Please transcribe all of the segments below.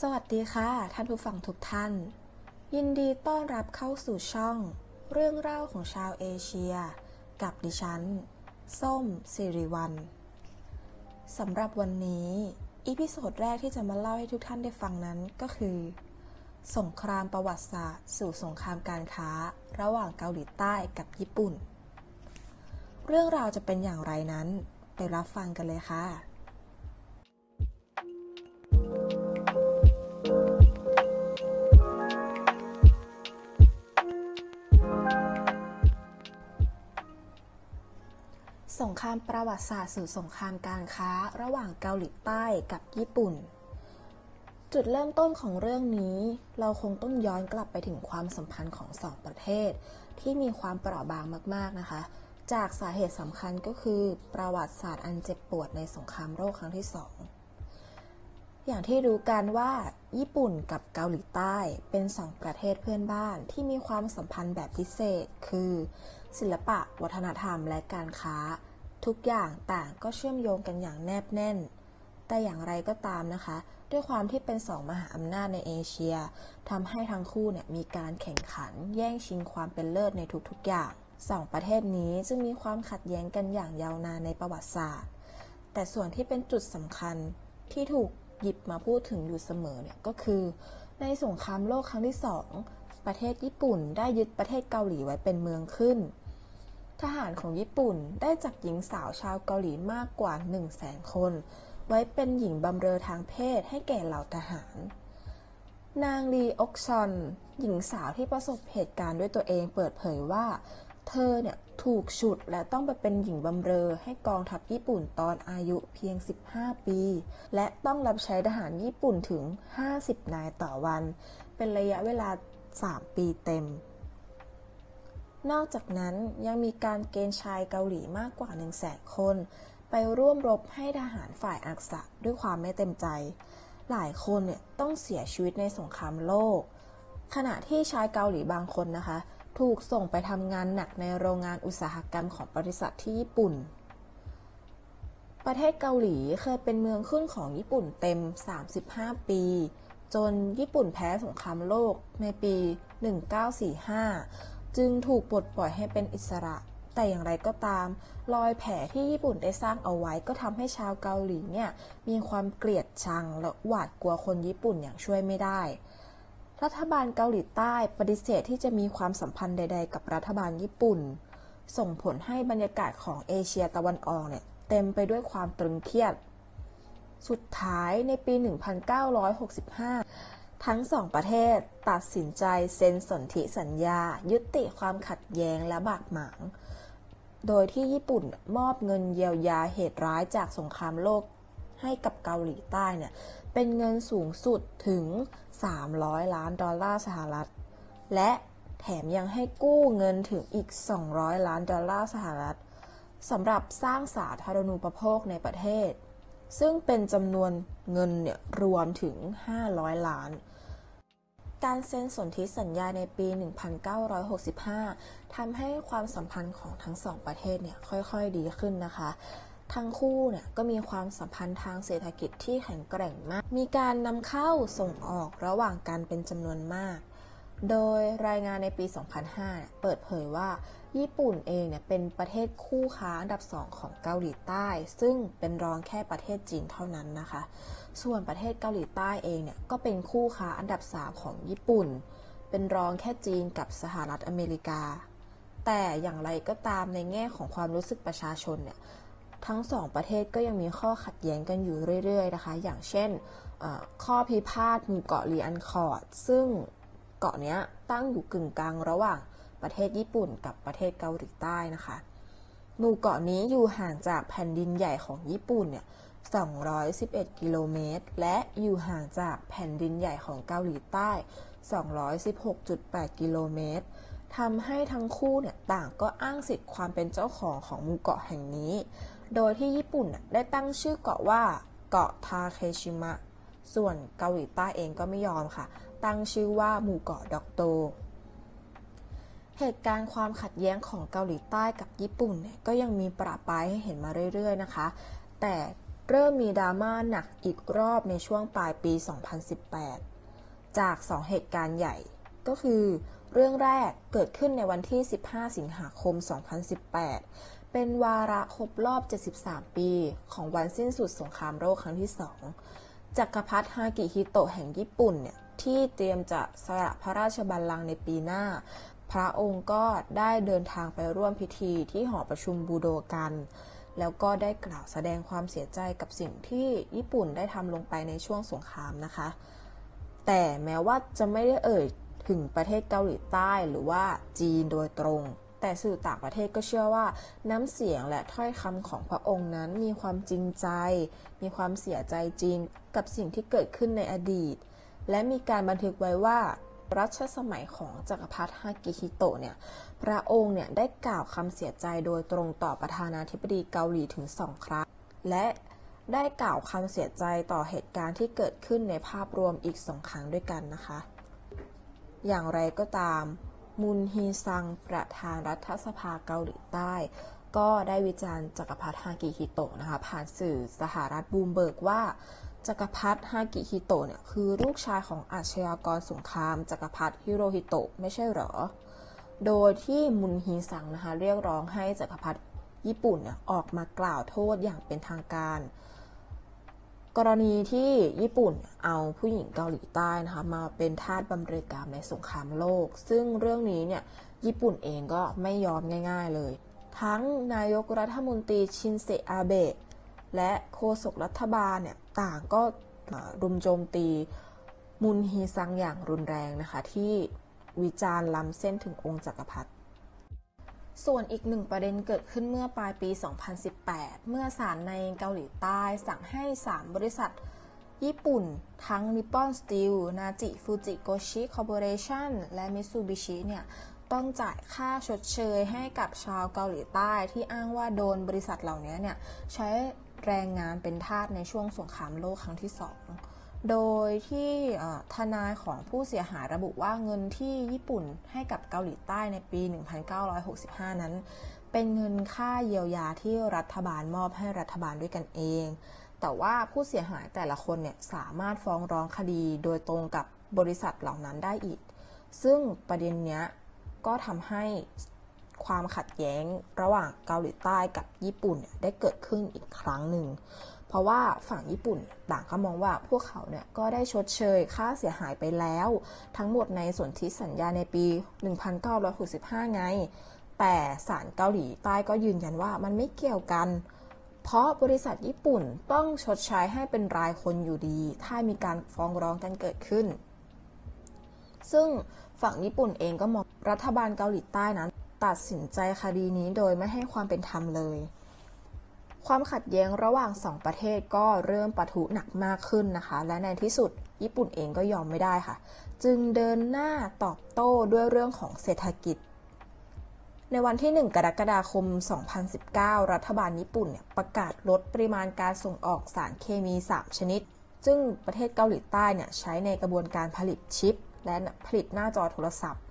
สวัสดีค่ะ ท่านผู้ฟังทุกท่าน ยินดีต้อนรับเข้าสู่ช่อง เรื่องเล่าของชาวเอเชีย กับดิฉัน ส้มสิริวัลสำหรับวันนี้ episode แรกที่จะมาเล่าให้ทุกท่านได้ฟังนั้นก็คือ สงครามประวัติศาสตร์ สู่สงครามการค้า ระหว่างเกาหลีใต้กับญี่ปุ่น เรื่องราวจะเป็นอย่างไรนั้น ไปรับฟังกันเลยค่ะ รามประวัติศาสตร์สู่สงครามการค้าระหว่างเกาหลีใต้กับญี่ปุ่น จุดเริ่มต้นของเรื่องนี้ เราคงต้องย้อนกลับไปถึงความสัมพันธ์ของสองประเทศ ที่มีความเปราะบางมาก ๆนะคะ จากสาเหตุสำคัญก็คือประวัติศาสตร์อันเจ็บปวดในสงครามโลกครั้งที่สองอย่างที่รู้กันว่า ญี่ปุ่นกับเกาหลีใต้เป็นสองประเทศเพื่อนบ้านที่มีความสัมพันธ์แบบพิเศษ คือ ศิลปะ วัฒนธรรมและการค้า ทุกอย่างต่างก็เชื่อมโยงกันอย่างแนบแน่น แต่อย่างไรก็ตามนะคะ ด้วยความที่เป็นสองมหาอำนาจในเอเชียทำให้ทั้งคู่เนี่ยมีการแข่งขันแย่งชิงความเป็นเลิศในทุกๆอย่างสองประเทศนี้จึงมีความขัดแย้งกันอย่างยาวนานในประวัติศาสตร์ แต่ส่วนที่เป็นจุดสำคัญที่ถูกหยิบมาพูดถึงอยู่เสมอเนี่ยก็คือ ในสงครามโลกครั้งที่สองประเทศญี่ปุ่นได้ยึดประเทศเกาหลีไว้เป็นเมืองขึ้น ทหารของญี่ปุ่นได้จับหญิงสาวชาวเกาหลีมากกว่า 1 0 0 0 0แสนคน ไว้เป็นหญิงบำเรอทางเพศให้แก่เหล่าทหาร นางลีอกชอน หญิงสาวที่ประสบเหตุการณ์ด้วยตัวเองเปิดเผยว่า เธอเนี่ยถูกฉุดและต้องไปเป็นหญิงบำเรอให้กองทัพญี่ปุ่นตอนอายุเพียง 15 ปี และต้องรับใช้ทหารญี่ปุ่นถึง 50 นายต่อวัน เป็นระยะเวลา 3 ปีเต็ม นอกจากนั้นยังมีการเกณฑ์ชายเกาหลีมากกว่า 1 0 0 0 0แสนคน ไปร่วมรบให้ทหารฝ่ายอักษะด้วยความไม่เต็มใจ หลายคนเนี่ยต้องเสียชีวิตในสงครามโลก ขณะที่ชายเกาหลีบางคนนะคะ ถูกส่งไปทำงานหนักในโรงงานอุตสาหกรรมของบริษัทที่ญี่ปุ่น ประเทศเกาหลีเคยเป็นเมืองขึ้นของญี่ปุ่นเต็ม 35 ปี จนญี่ปุ่นแพ้สงครามโลกในปี 1945 จึงถูกปลดปล่อยให้เป็นอิสระ แต่อย่างไรก็ตาม รอยแผลที่ญี่ปุ่นได้สร้างเอาไว้ก็ทำให้ชาวเกาหลีเนี่ยมีความเกลียดชังและหวาดกลัวคนญี่ปุ่นอย่างช่วยไม่ได้ รัฐบาลเกาหลีใต้ปฏิเสธที่จะมีความสัมพันธ์ใด ๆ กับรัฐบาลญี่ปุ่น ส่งผลให้บรรยากาศของเอเชียตะวันออกเนี่ยเต็มไปด้วยความตรึงเครียด สุดท้ายในปี 1965 ทั้งสองประเทศตัดสินใจเซ็นสนธิสัญญา ยุติความขัดแย้งและบาดหมาง โดยที่ญี่ปุ่นมอบเงินเยียวยาเหตุร้ายจากสงครามโลกให้กับเกาหลีใต้เนี่ย เป็นเงินสูงสุดถึง 300 ล้านดอลลาร์สหรัฐ และแถมยังให้กู้เงินถึงอีก 200 ล้านดอลลาร์สหรัฐสำหรับสร้างสาธารณูปโภคในประเทศ ซึ่งเป็นจำนวนเงินเนี่ยรวมถึง 500 ล้าน การเซ็นสนธิสัญญาในปี 1965 ทำให้ความสัมพันธ์ของทั้งสองประเทศเนี่ยค่อยๆดีขึ้นนะคะทั้งคู่เนี่ยก็มีความสัมพันธ์ทางเศรษฐกิจที่แข็งแกร่งมาก มีการนำเข้าส่งออกระหว่างกันเป็นจำนวนมาก โดยรายงานในปี 2005 เปิดเผยว่า ญี่ปุ่นเองเนี่ยเป็นประเทศคู่ค้าอันดับสองของเกาหลีใต้ ซึ่งเป็นรองแค่ประเทศจีนเท่านั้นนะคะ ส่วนประเทศเกาหลีใต้เองเนี่ยก็เป็นคู่ค้าอันดับ 3 ของญี่ปุ่น เป็นรองแค่จีนกับสหรัฐอเมริกา แต่อย่างไรก็ตามในแง่ของความรู้สึกประชาชนเนี่ยทั้งสองประเทศก็ยังมีข้อขัดแย้งกันอยู่เรื่อยๆนะคะ อย่างเช่นข้อพิพาทหมู่เกาะลีอันคอร์ดซึ่งเกาะนี้ตั้งอยู่กึ่งกลางระหว่าง ประเทศญี่ปุ่นกับประเทศเกาหลีใต้นะคะ หมู่เกาะนี้อยู่ห่างจากแผ่นดินใหญ่ของญี่ปุ่นเนี่ย 211 กิโลเมตร และอยู่ห่างจากแผ่นดินใหญ่ของเกาหลีใต้ 216.8 กิโลเมตรทำให้ทั้งคู่เนี่ยต่างก็อ้างสิทธิ์ความเป็นเจ้าของของหมู่เกาะแห่งนี้ โดยที่ญี่ปุ่นได้ตั้งชื่อเกาะว่าเกาะทาเคชิมะ ส่วนเกาหลีใต้เองก็ไม่ยอมค่ะ ตั้งชื่อว่าหมู่เกาะดอกโต เหตุการณ์ความขัดแย้งของเกาหลีใต้กับญี่ปุ่นเนี่ยก็ยังมีประปรายให้เห็นมาเรื่อย ๆ นะคะ แต่เริ่มมีดราม่าหนักอีกรอบในช่วงปลายปี 2018 จาก 2 เหตุการณ์ใหญ่ ก็คือ เรื่องแรกเกิดขึ้นในวันที่ 15 สิงหาคม 2018 เป็นวาระครบรอบ 73 ปีของวันสิ้นสุดสงครามโลกครั้งที่ 2จักรพรรดิฮากิฮิโตะแห่งญี่ปุ่นเนี่ยที่เตรียมจะสละพระราชบัลลังก์ในปีหน้า พระองค์ก็ได้เดินทางไปร่วมพิธีที่หอประชุมบูโดกัน แล้วก็ได้กล่าวแสดงความเสียใจกับสิ่งที่ญี่ปุ่นได้ทำลงไปในช่วงสงครามนะคะ แต่แม้ว่าจะไม่ได้เอ่ยถึงประเทศเกาหลีใต้หรือว่าจีนโดยตรง แต่สื่อต่างประเทศก็เชื่อว่า น้ำเสียงและถ้อยคำของพระองค์นั้นมีความจริงใจ มีความเสียใจจริงกับสิ่งที่เกิดขึ้นในอดีต และมีการบันทึกไว้ว่า รัชสมัยของจักรพรรดิฮากิฮิโตะเนี่ย พระองค์เนี่ยได้กล่าวคำเสียใจโดยตรงต่อประธานาธิบดีเกาหลีถึงสองครั้ง และได้กล่าวคำเสียใจต่อเหตุการณ์ที่เกิดขึ้นในภาพรวมอีกสองครั้งด้วยกันนะคะ อย่างไรก็ตาม มุนฮีซังประธานรัฐสภาเกาหลีใต้ ก็ได้วิจารณ์จักรพรรดิอากิฮิโตะนะคะ ผ่านสื่อสหรัฐบูมเบิร์กว่า จักรพรรดิอากิฮิโตะเนี่ยคือลูกชายของอาชญากรสงครามจักรพรรดิฮิโรฮิโตะไม่ใช่เหรอ โดยที่มุนฮีซังนะคะเรียกร้องให้จักรพรรดิญี่ปุ่นเนี่ยออกมากล่าวโทษอย่างเป็นทางการ กรณีที่ญี่ปุ่นเอาผู้หญิงเกาหลีใต้นะคะมาเป็นทาสบำเรอกามในสงครามโลก ซึ่งเรื่องนี้เนี่ยญี่ปุ่นเองก็ไม่ยอมง่าย ๆเลย ทั้งนายกรัฐมนตรีชินเซอาเบะ และโฆษกรัฐบาลเนี่ยต่างก็รุมโจมตีมุนฮีซังอย่างรุนแรงนะคะ ที่วิจารณ์ล้ำเส้นถึงองค์จักรพรรดิส่วนอีกหนึ่งประเด็นเกิดขึ้นเมื่อปลายปี 2018 เมื่อศาลในเกาหลีใต้สั่งให้ 3 บริษัท ญี่ปุ่น ทั้ง Nippon Steel, Naji Fujikoshi Corporation และ Mitsubishi เนี่ย ต้องจ่ายค่าชดเชยให้กับชาวเกาหลีใต้ที่อ้างว่าโดนบริษัทเหล่านี้เนี่ย ใช้ แรงงานเป็นทาสในช่วงสงครามโลกครั้งที่2โดยที่ทนายของผู้เสียหายระบุว่าเงินที่ญี่ปุ่นให้กับเกาหลีใต้ในปี 1965 นั้น เป็นเงินค่าเยียวยาที่รัฐบาลมอบให้รัฐบาลด้วยกันเอง แต่ว่าผู้เสียหายแต่ละคนเนี่ยสามารถฟ้องร้องคดีโดยตรงกับบริษัทเหล่านั้นได้อีก ซึ่งประเด็นเนี้ยก็ทำให้ ความขัดแย้งระหว่างเกาหลีใต้กับญี่ปุ่นได้เกิดขึ้นอีกครั้งหนึ่ง เพราะว่าฝั่งญี่ปุ่นต่างก็มองว่าพวกเขาเนี่ยก็ได้ชดเชยค่าเสียหายไปแล้ว ทั้งหมดในสนธิสัญญาในปี 1965 ไง แต่ศาลเกาหลีใต้ก็ยืนยันว่ามันไม่เกี่ยวกัน เพราะบริษัทญี่ปุ่นต้องชดใช้ให้เป็นรายคนอยู่ดี ถ้ามีการฟ้องร้องกันเกิดขึ้น ซึ่งฝั่งญี่ปุ่นเองก็มองรัฐบาลเกาหลีใต้นั้น ตัดสินใจคดีนี้โดยไม่ให้ความเป็นธรรมเลย ความขัดแย้งระหว่างสองประเทศก็เริ่มปะทุหนักมากขึ้นนะคะ และในที่สุดญี่ปุ่นเองก็ยอมไม่ได้ค่ะ จึงเดินหน้าตอบโต้ด้วยเรื่องของเศรษฐกิจ ในวันที่ 1 กรกฎาคม 2019 รัฐบาลญี่ปุ่นเนี่ยประกาศลดปริมาณการส่งออกสารเคมี 3 ชนิด ซึ่งประเทศเกาหลีใต้เนี่ยใช้ในกระบวนการผลิตชิป และผลิตหน้าจอโทรศัพท์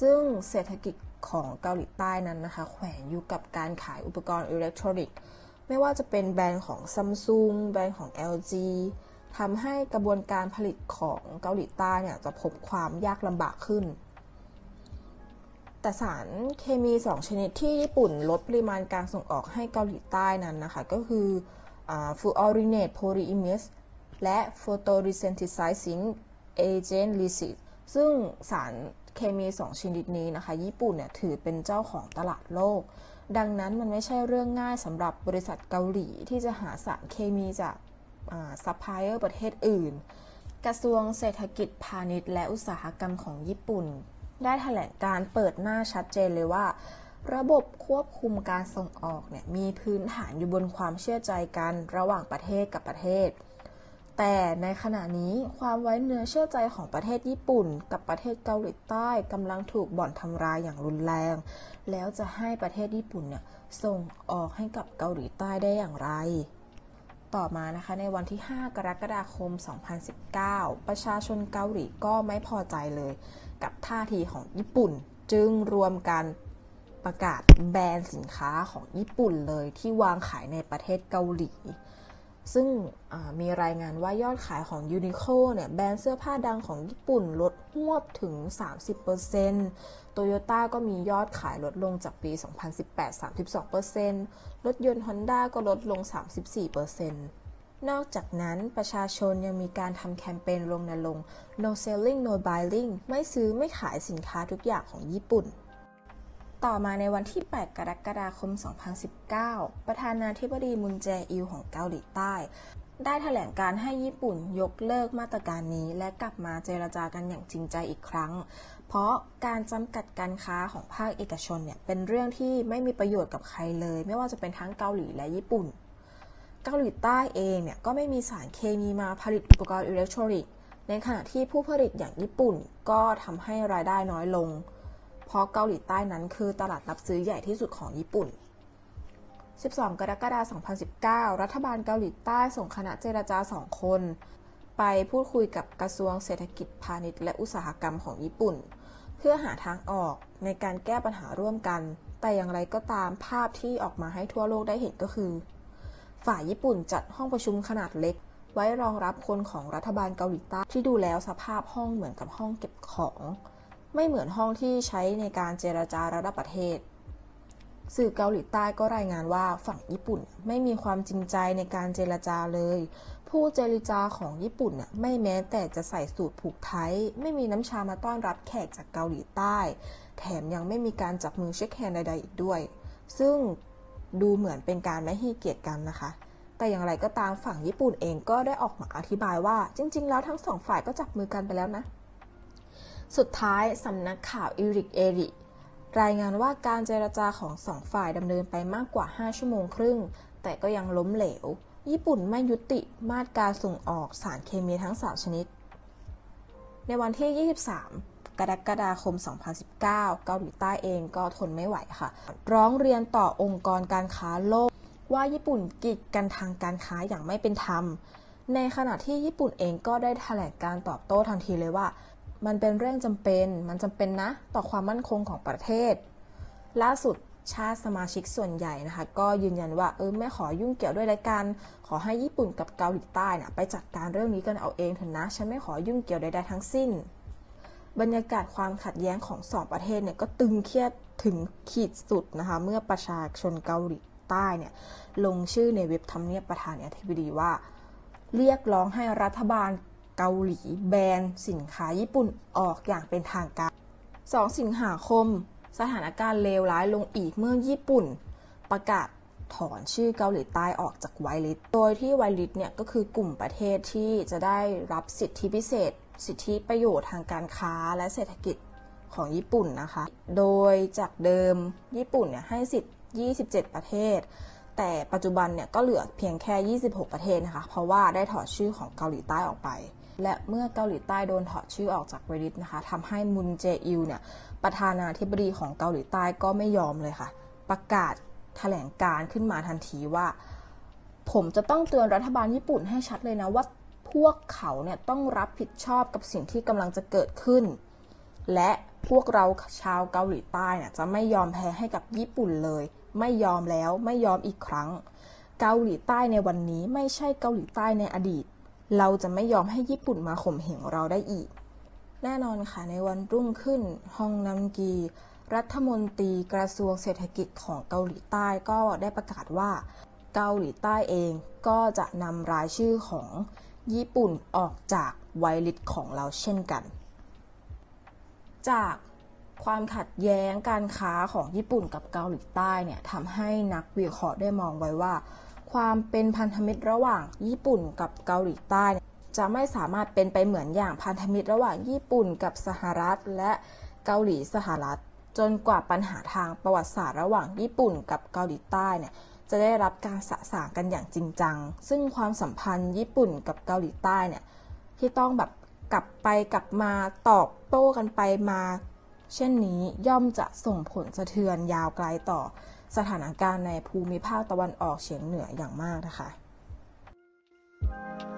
ซึ่งเศรษฐกิจ ของเกาหลีใต้นั้นนะคะ แขวนอยู่กับการขายอุปกรณ์อิเล็กทรอนิกส์ไม่ว่าจะเป็นแบรนด์ของ Samsung แบรนด์ของ LG ทำให้กระบวนการผลิตของเกาหลีใต้เนี่ยจะพบความยากลำบากขึ้น แต่สารเคมี 2 ชนิดที่ญี่ปุ่นลดปริมาณการส่งออกให้เกาหลีใต้นั้นนะคะ ก็คือ fluorinated polyimide และ photosensitizing agent l y s i s ซึ่งสาร เคมี2ชนิดนี้นะคะ ญี่ปุ่นเนี่ยถือเป็นเจ้าของตลาดโลก ดังนั้นมันไม่ใช่เรื่องง่ายสำหรับบริษัทเกาหลีที่จะหาสารเคมีจากซัพพลายเออร์ประเทศอื่น กระทรวงเศรษฐกิจพาณิชย์และอุตสาหกรรมของญี่ปุ่น ได้แถลงการเปิดหน้าชัดเจนเลยว่า ระบบควบคุมการส่งออกเนี่ยมีพื้นฐานอยู่บนความเชื่อใจกันระหว่างประเทศกับประเทศ แต่ในขณะนี้ความไว้เนื้อเชื่อใจของประเทศญี่ปุ่น กับประเทศเกาหลีใต้กำลังถูกบ่อนทำลายอย่างรุนแรง แล้วจะให้ประเทศญี่ปุ่นเนี่ยส่งออกให้กับเกาหลีใต้ได้อย่างไร ต่อมานะคะในวันที่ 5 กรกฎาคม 2019 ประชาชนเกาหลีก็ไม่พอใจเลย กับท่าทีของญี่ปุ่น จึงรวมกันประกาศแบนสินค้าของญี่ปุ่นเลยที่วางขายในประเทศเกาหลี ซึ่งมีรายงานว่ายอดขายของยูนิโคเนี่ยแบรนด์เสื้อผ้าดังของญี่ปุ่นลดหวบถึง 30%โตโยต้าก็มียอดขายลดลงจากปี 2018 32%รถยนต์ฮอนด้าก็ลดลง 34%นอกจากนั้นประชาชนยังมีการทำแคมเปญรณรงค์ no selling no buying ไม่ซื้อไม่ขายสินค้าทุกอย่างของญี่ปุ่น ต่อมาในวันที่ 8 กรกฎาคม 2019 ประธานาธิบดีมุนแจอิลของเกาหลีใต้ ได้ถแถลงการให้ญี่ปุ่นยกเลิกมาตรการนี้ และกลับมาเจรจากันอย่างจริงใจอีกครั้ง เพราะการจำกัดการค้าของภาคเอกชนเนี่ยเป็นเรื่องที่ไม่มีประโยชน์กับใครเลย ไม่ว่าจะเป็นทั้งเกาหลีและญี่ปุ่น เกาหลีใต้เองเนี่ยก็ไม่มีสารเคมีมาผลิตอุปกรณ์อิเล็กทรอนิกส์ในขณะที่ผู้ผลิตอย่างญี่ปุ่นก็ทำให้รายได้น้อยลง เพราะเกาหลีใต้นั้นคือตลาดรับซื้อใหญ่ที่สุดของญี่ปุ่น 12 กรกฎาคม 2019 รัฐบาลเกาหลีใต้ส่งคณะเจรจาสองคน ไปพูดคุยกับกระทรวงเศรษฐกิจพาณิชย์และอุตสาหกรรมของญี่ปุ่น เพื่อหาทางออกในการแก้ปัญหาร่วมกัน แต่อย่างไรก็ตามภาพที่ออกมาให้ทั่วโลกได้เห็นก็คือ ฝ่ายญี่ปุ่นจัดห้องประชุมขนาดเล็ก ไว้รองรับคนของรัฐบาลเกาหลีใต้ที่ดูแล้วสภาพห้องเหมือนกับห้องเก็บของ ไม่เหมือนห้องที่ใช้ในการเจรจาระดับประเทศ สื่อเกาหลีใต้ก็รายงานว่าฝั่งญี่ปุ่นไม่มีความจริงใจในการเจรจาเลย ผู้เจรจาของญี่ปุ่นไม่แม้แต่จะใส่สูตรผูกไทย ไม่มีน้ำชามาต้อนรับแขกจากเกาหลีใต้ แถมยังไม่มีการจับมือ shake hand ใดๆอีกด้วย ซึ่งดูเหมือนเป็นการไม่ให้เกียรติกันนะคะแต่อย่างไรก็ตามฝั่งญี่ปุ่นเองก็ได้ออกมาอธิบายว่า จริง ๆ แล้วทั้งสองฝ่ายก็จับมือกันไปแล้วนะ สุดท้ายสำนักข่าวอิริกเอริรายงานว่าการเจรจาของสองฝ่ายดำเนินไปมากกว่า 5 ชั่วโมงครึ่ง แต่ก็ยังล้มเหลว ญี่ปุ่นไม่ยุติมาตรการส่งออกสารเคมีทั้ง 3 ชนิด ในวันที่ 23 กรกฎาคม 2019 เกาหลีใต้เองก็ทนไม่ไหวค่ะ ร้องเรียนต่อองค์กรการค้าโลก ว่าญี่ปุ่นกีดกันทางการค้าอย่างไม่เป็นธรรม ในขณะที่ญี่ปุ่นเองก็ได้แถลงการตอบโต้ทันทีเลยว่า มันเป็นเรื่องจำเป็น มันจำเป็นนะ ต่อความมั่นคงของประเทศ ล่าสุดชาติสมาชิกส่วนใหญ่นะคะ ก็ยืนยันว่าเออไม่ขอยุ่งเกี่ยวด้วยรายการขอให้ญี่ปุ่นกับเกาหลีใต้นะไปจัดการเรื่องนี้กันเอาเองเถอะนะ ฉันไม่ขอยุ่งเกี่ยวใดๆทั้งสิ้น บรรยากาศความขัดแย้งของสองประเทศเนี่ยก็ตึงเครียดถึงขีดสุดนะคะ เมื่อประชาชนเกาหลีใต้เนี่ยลงชื่อในเว็บทำเนียบประธานาธิบดีว่า เรียกร้องให้รัฐบาล เกาหลีแบนสินค้าญี่ปุ่นออกอย่างเป็นทางการ 2 สิงหาคม สถานการณ์เลวร้ายลงอีกเมื่อญี่ปุ่น ประกาศถอนชื่อเกาหลีใต้ออกจากไวลิสโดยที่ไวลิสเนี่ยก็คือกลุ่มประเทศที่จะได้รับสิทธิพิเศษ สิทธิประโยชน์ทางการค้าและเศรษฐกิจของญี่ปุ่นนะคะ โดยจากเดิมญี่ปุ่นเนี่ยให้สิทธิ์ 27 ประเทศ แต่ปัจจุบันเนี่ยก็เหลือเพียงแค่ 26 ประเทศนะคะ เพราะว่าได้ถอดชื่อของเกาหลีใต้ออกไป และเมื่อเกาหลีใต้โดนถอดชื่อออกจากเรดิตนะคะทำให้มุนเจอิลเนี่ยประธานาธิบดีของเกาหลีใต้ก็ไม่ยอมเลยค่ะ ประกาศแถลงการขึ้นมาทันทีว่า ผมจะต้องเตือนรัฐบาลญี่ปุ่นให้ชัดเลยนะว่าพวกเขาเนี่ยต้องรับผิดชอบกับสิ่งที่กำลังจะเกิดขึ้น และพวกเราชาวเกาหลีใต้เนี่ยจะไม่ยอมแพ้ให้กับญี่ปุ่นเลย ไม่ยอมแล้วไม่ยอมอีกครั้ง เกาหลีใต้ในวันนี้ไม่ใช่เกาหลีใต้ในอดีต เราจะไม่ยอมให้ญี่ปุ่นมาข่มเหงเราได้อีก แน่นอนค่ะในวันรุ่งขึ้นฮองนัมกี รัฐมนตรีกระทรวงเศรษฐกิจของเกาหลีใต้ก็ได้ประกาศว่า เกาหลีใต้เองก็จะนำรายชื่อของญี่ปุ่นออกจากไวลิสของเราเช่นกัน จากความขัดแย้งการค้าของญี่ปุ่นกับเกาหลีใต้เนี่ยทำให้นักวิเคราะห์ได้มองไว้ว่า ความเป็นพันธมิตรระหว่างญี่ปุ่นกับเกาหลีใต้ จะไม่สามารถเป็นไปเหมือนอย่างพันธมิตรระหว่างญี่ปุ่นกับสหรัฐ และเกาหลีสหรัฐ จนกว่าปัญหาทางประวัติศาสตร์ระหว่างญี่ปุ่นกับเกาหลีใต้เนี่ยจะได้รับการสะสางกันอย่างจริงจัง ซึ่งความสัมพันธ์ญี่ปุ่นกับเกาหลีใต้เนี่ยที่ต้องแบบกลับไปกลับมาตอบโต้กันไปมา เช่นนี้ย่อมจะส่งผลสะเทือนยาวไกลต่อ สถานการณ์ในภูมิภาคตะวันออกเฉียงเหนืออย่างมากนะคะ thank you